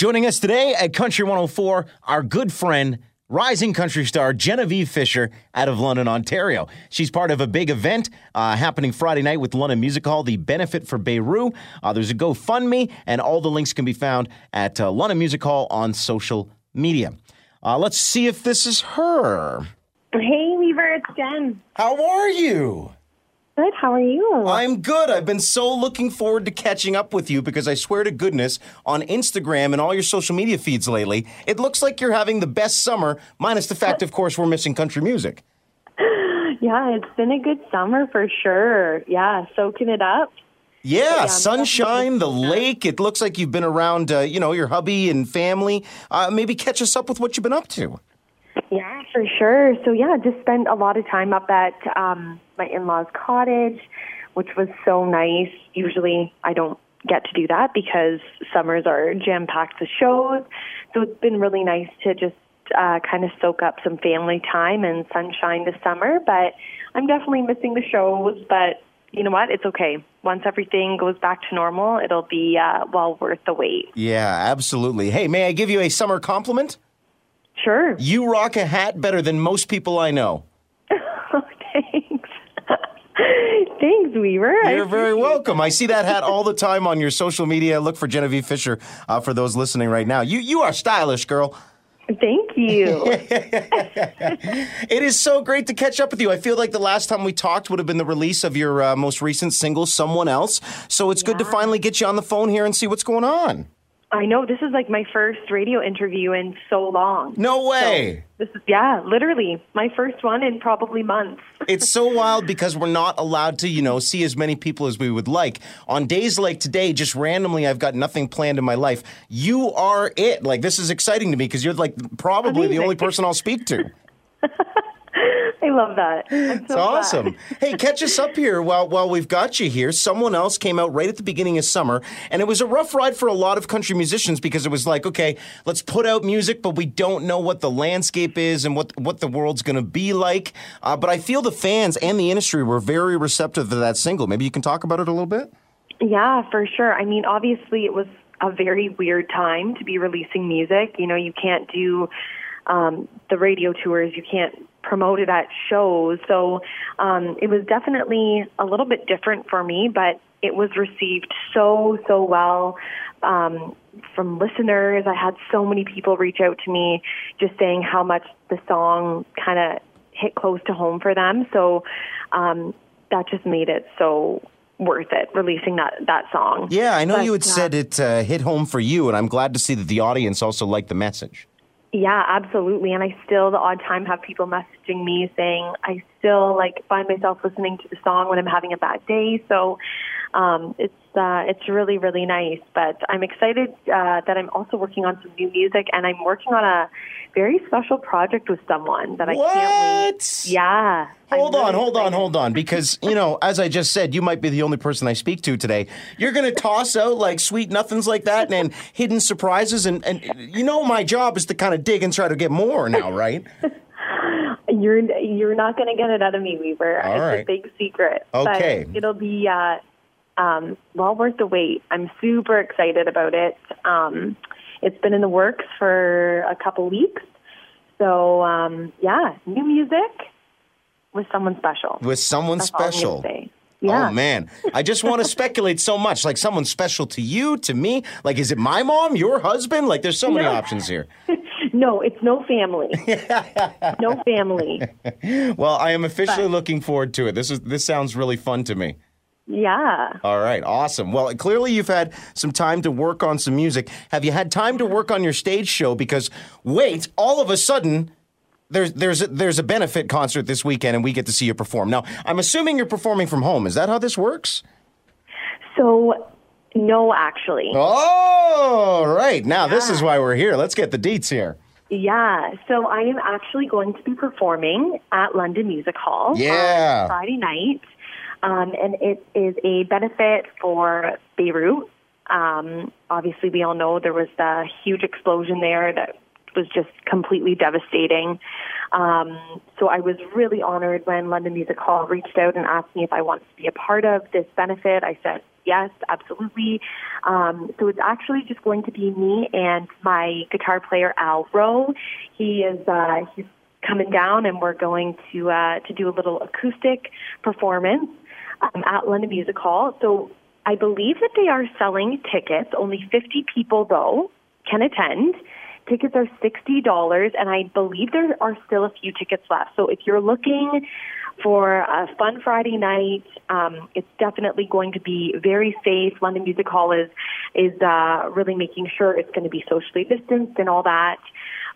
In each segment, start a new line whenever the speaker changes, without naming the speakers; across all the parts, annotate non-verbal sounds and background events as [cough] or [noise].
Joining us today at Country 104, our good friend, rising country star Genevieve Fisher out of London, Ontario. She's part of a big event uh, happening Friday night with London Music Hall, the Benefit for Beirut. Uh, there's a GoFundMe, and all the links can be found at uh, London Music Hall on social media. Uh, let's see if this is her.
Hey, Weaver, it's Jen.
How are you?
Good. How are you?
I'm good. I've been so looking forward to catching up with you because I swear to goodness, on Instagram and all your social media feeds lately, it looks like you're having the best summer, minus the fact, of course, we're missing country music. [laughs]
yeah, it's been a good summer for sure. Yeah, soaking it up.
Yeah,
Yeah,
sunshine, the lake. It looks like you've been around, uh, you know, your hubby and family. Uh, maybe catch us up with what you've been up to.
Yeah, for sure. So yeah, just spent a lot of time up at um, my in-laws' cottage, which was so nice. Usually, I don't get to do that because summers are jam-packed with shows. So it's been really nice to just uh, kind of soak up some family time and sunshine this summer. But I'm definitely missing the shows. But you know what? It's okay. Once everything goes back to normal, it'll be uh, well worth the wait.
Yeah, absolutely. Hey, may I give you a summer compliment?
Sure.
You rock a hat better than most people I know. [laughs]
Thanks. [laughs] Thanks, Weaver.
You're very welcome. I see that hat [laughs] all the time on your social media. Look for Genevieve Fisher uh, for those listening right now. You you are stylish, girl.
Thank you.
It is so great to catch up with you. I feel like the last time we talked would have been the release of your uh, most recent single, "Someone Else." So it's good to finally get you on the phone here and see what's going on.
I know this is like my first radio interview in so long.
No way.
This is yeah, literally my first one in probably months. [laughs]
It's so wild because we're not allowed to, you know, see as many people as we would like. On days like today, just randomly, I've got nothing planned in my life. You are it. Like, this is exciting to me because you're like probably the only person I'll speak to. [laughs]
I love that. So
It's awesome. hey, catch us up here while while we've got you here. Someone else came out right at the beginning of summer, and it was a rough ride for a lot of country musicians because it was like, okay, let's put out music, but we don't know what the landscape is and what what the world's going to be like. Uh, but I feel the fans and the industry were very receptive to that single. Maybe you can talk about it a little bit.
Yeah, for sure. I mean, obviously, it was a very weird time to be releasing music. You know, you can't do um, the radio tours, you can't promote it at shows. So um, it was definitely a little bit different for me, but it was received so, so well. Um, from listeners, I had so many people reach out to me just saying how much the song kind of hit close to home for them. So um, that just made it so worth it releasing that that song.
Yeah, I know
But,
you had
uh,
said it uh, hit home for you, and I'm glad to see that the audience also liked the message.
Yeah, absolutely. And I still the odd time have people messaging me saying I still like find myself listening to the song when I'm having a bad day. So um, it's uh, it's really really nice. But I'm excited uh, that I'm also working on some new music, and I'm working on a very special project with someone that I can't wait.
What?
Yeah. I'm
Hold on,
really
hold on, hold on. Because, you know, as I just said, you might be the only person I speak to today. You're going to toss out like sweet nothings like that and, hidden surprises. And, and you know, my job is to kind of dig and try to get more now, right? [laughs]
You're you're not going to get it out of me, Weaver.
All
it's
right.
a big secret.
Okay.
It'll be uh, um, well worth the wait. I'm super excited about it. Um, it's been in the works for a couple weeks. So um, yeah, new music with someone special.
With someone
That's all I'm gonna
special.
Yeah.
Oh, man. I just want to [laughs] speculate so much. Like someone special to you, to me. Like, is it my mom, your husband? Like, there's so many
No.
options here. [laughs]
No, it's no family. [laughs] no family.
Well, I am officially looking forward to it. This is this sounds really fun to me.
Yeah.
All right, awesome. Well, clearly you've had some time to work on some music. Have you had time to work on your stage show? Because wait, all of a sudden, there's there's a, there's a benefit concert this weekend, and we get to see you perform. Now, I'm assuming you're performing from home. Is that how this works?
So no, actually.
Oh, right. Now this is why we're here. Let's get the deets here.
Yeah, so I am actually going to be performing at London Music Hall um,
Yeah.
on Friday night, um, and it is a benefit for Beirut. Um, obviously, we all know there was the huge explosion there that was just completely devastating. Um, so I was really honored when London Music Hall reached out and asked me if I wanted to be a part of this benefit. I said yes, absolutely. Um, so it's actually just going to be me and my guitar player Al Rowe. He is uh, he's coming down, and we're going to uh, to do a little acoustic performance um, at London Music Hall. So I believe that they are selling tickets. Only 50 people though can attend. Tickets are $60, and I believe there are still a few tickets left. So if you're looking for a fun Friday night, um, it's definitely going to be very safe. London Music Hall is is uh, really making sure it's going to be socially distanced and all that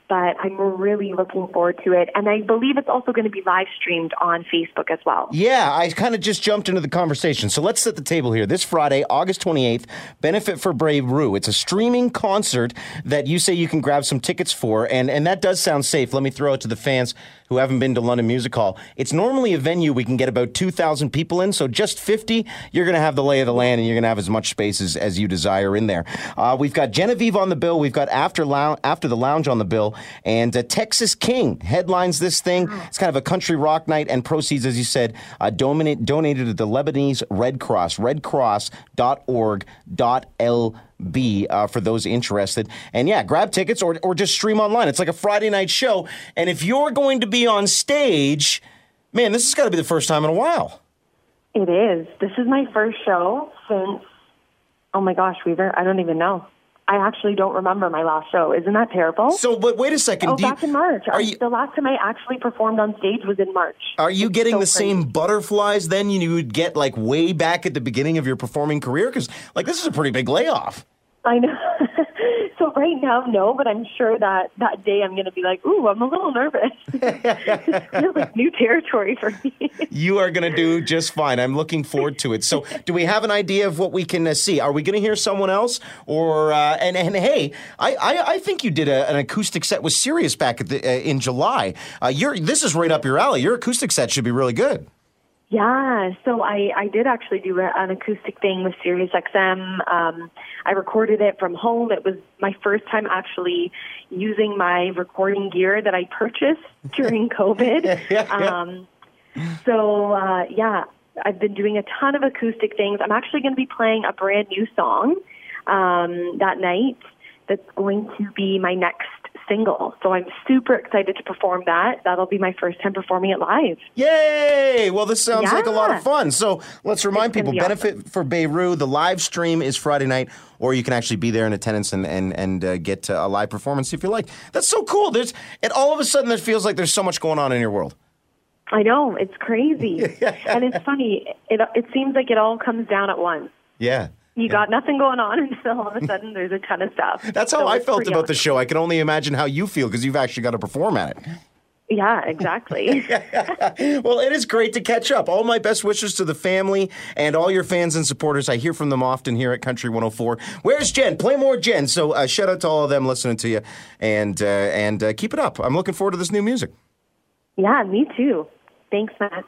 but I'm really looking forward to it. And I believe it's also going to be live streamed on Facebook as well.
Yeah, I kind of just jumped into the conversation. So let's set the table here. This Friday, August 28th, Benefit for Beirut. It's a streaming concert that you say you can grab some tickets for, and, and that does sound safe. Let me throw it to the fans who haven't been to London Music Hall. It's normally a venue we can get about 2,000 people in, so just 50, you're going to have the lay of the land and you're going to have as much space as, as you desire in there. Uh, we've got Genevieve on the bill. We've got After, Lou- After the Lounge on the bill. And uh, Texas King headlines this thing. It's kind of a country rock night and proceeds, as you said, uh, dominate, donated to the Lebanese Red Cross, redcross.org.lb uh, for those interested. And yeah, grab tickets or, or just stream online. It's like a Friday night show. And if you're going to be on stage, man, this has got to be the first time in a while.
It is. This is my first show since, oh my gosh, Weaver, I don't even know. I actually don't remember my last show. Isn't that terrible?
So, but wait a second.
oh,
do you-
back in March.
Are you,
the last time I actually performed on stage was in March.
Are you
It's
getting
so
the
crazy.
same butterflies then you would get like way back at the beginning of your performing career? Because like this is a pretty big layoff.
I know. [laughs] so right now, no, but I'm sure that that day I'm going to be like, ooh, I'm a little nervous. [laughs] this feels like new territory for me. [laughs]
You are going to do just fine. I'm looking forward to it. So, do we have an idea of what we can uh, see? Are we going to hear someone else, or uh, and and hey, I, I I think you did a, an acoustic set with Sirius back the, uh, in July. Uh, you're this is right up your alley. Your acoustic set should be really good.
Yeah, so I, I did actually do a, an acoustic thing with Sirius XM. Um, I recorded it from home. It was my first time actually using my recording gear that I purchased [laughs] during COVID.
Yeah, yeah.
Um, so uh, yeah, I've been doing a ton of acoustic things. I'm actually going to be playing a brand new song um, that night. That's going to be my next single. So I'm super excited to perform that. That'll be my first time performing it live.
Yay! Well, this sounds like a lot of fun. So let's remind people:
be
benefit for Beirut. The live stream is Friday night, or you can actually be there in attendance and and and uh, get uh, a live performance if you like. That's so cool. There's and all of a sudden, it feels like there's so much going on in your world.
I know it's crazy, [laughs] and it's funny. It it seems like it all comes down at once.
Yeah.
You got nothing going on [laughs] until all of a sudden there's a ton of stuff.
That's how
So
I felt about the show. I can only imagine how you feel because you've actually got to perform at it.
Yeah, exactly. [laughs]
Well, it is great to catch up. All my best wishes to the family and all your fans and supporters. I hear from them often here at Country 104. Where's Jen? Play more Jen. So uh, shout out to all of them listening to you and uh, and uh, keep it up. I'm looking forward to this new music.
yeah, me too. Thanks, Matt.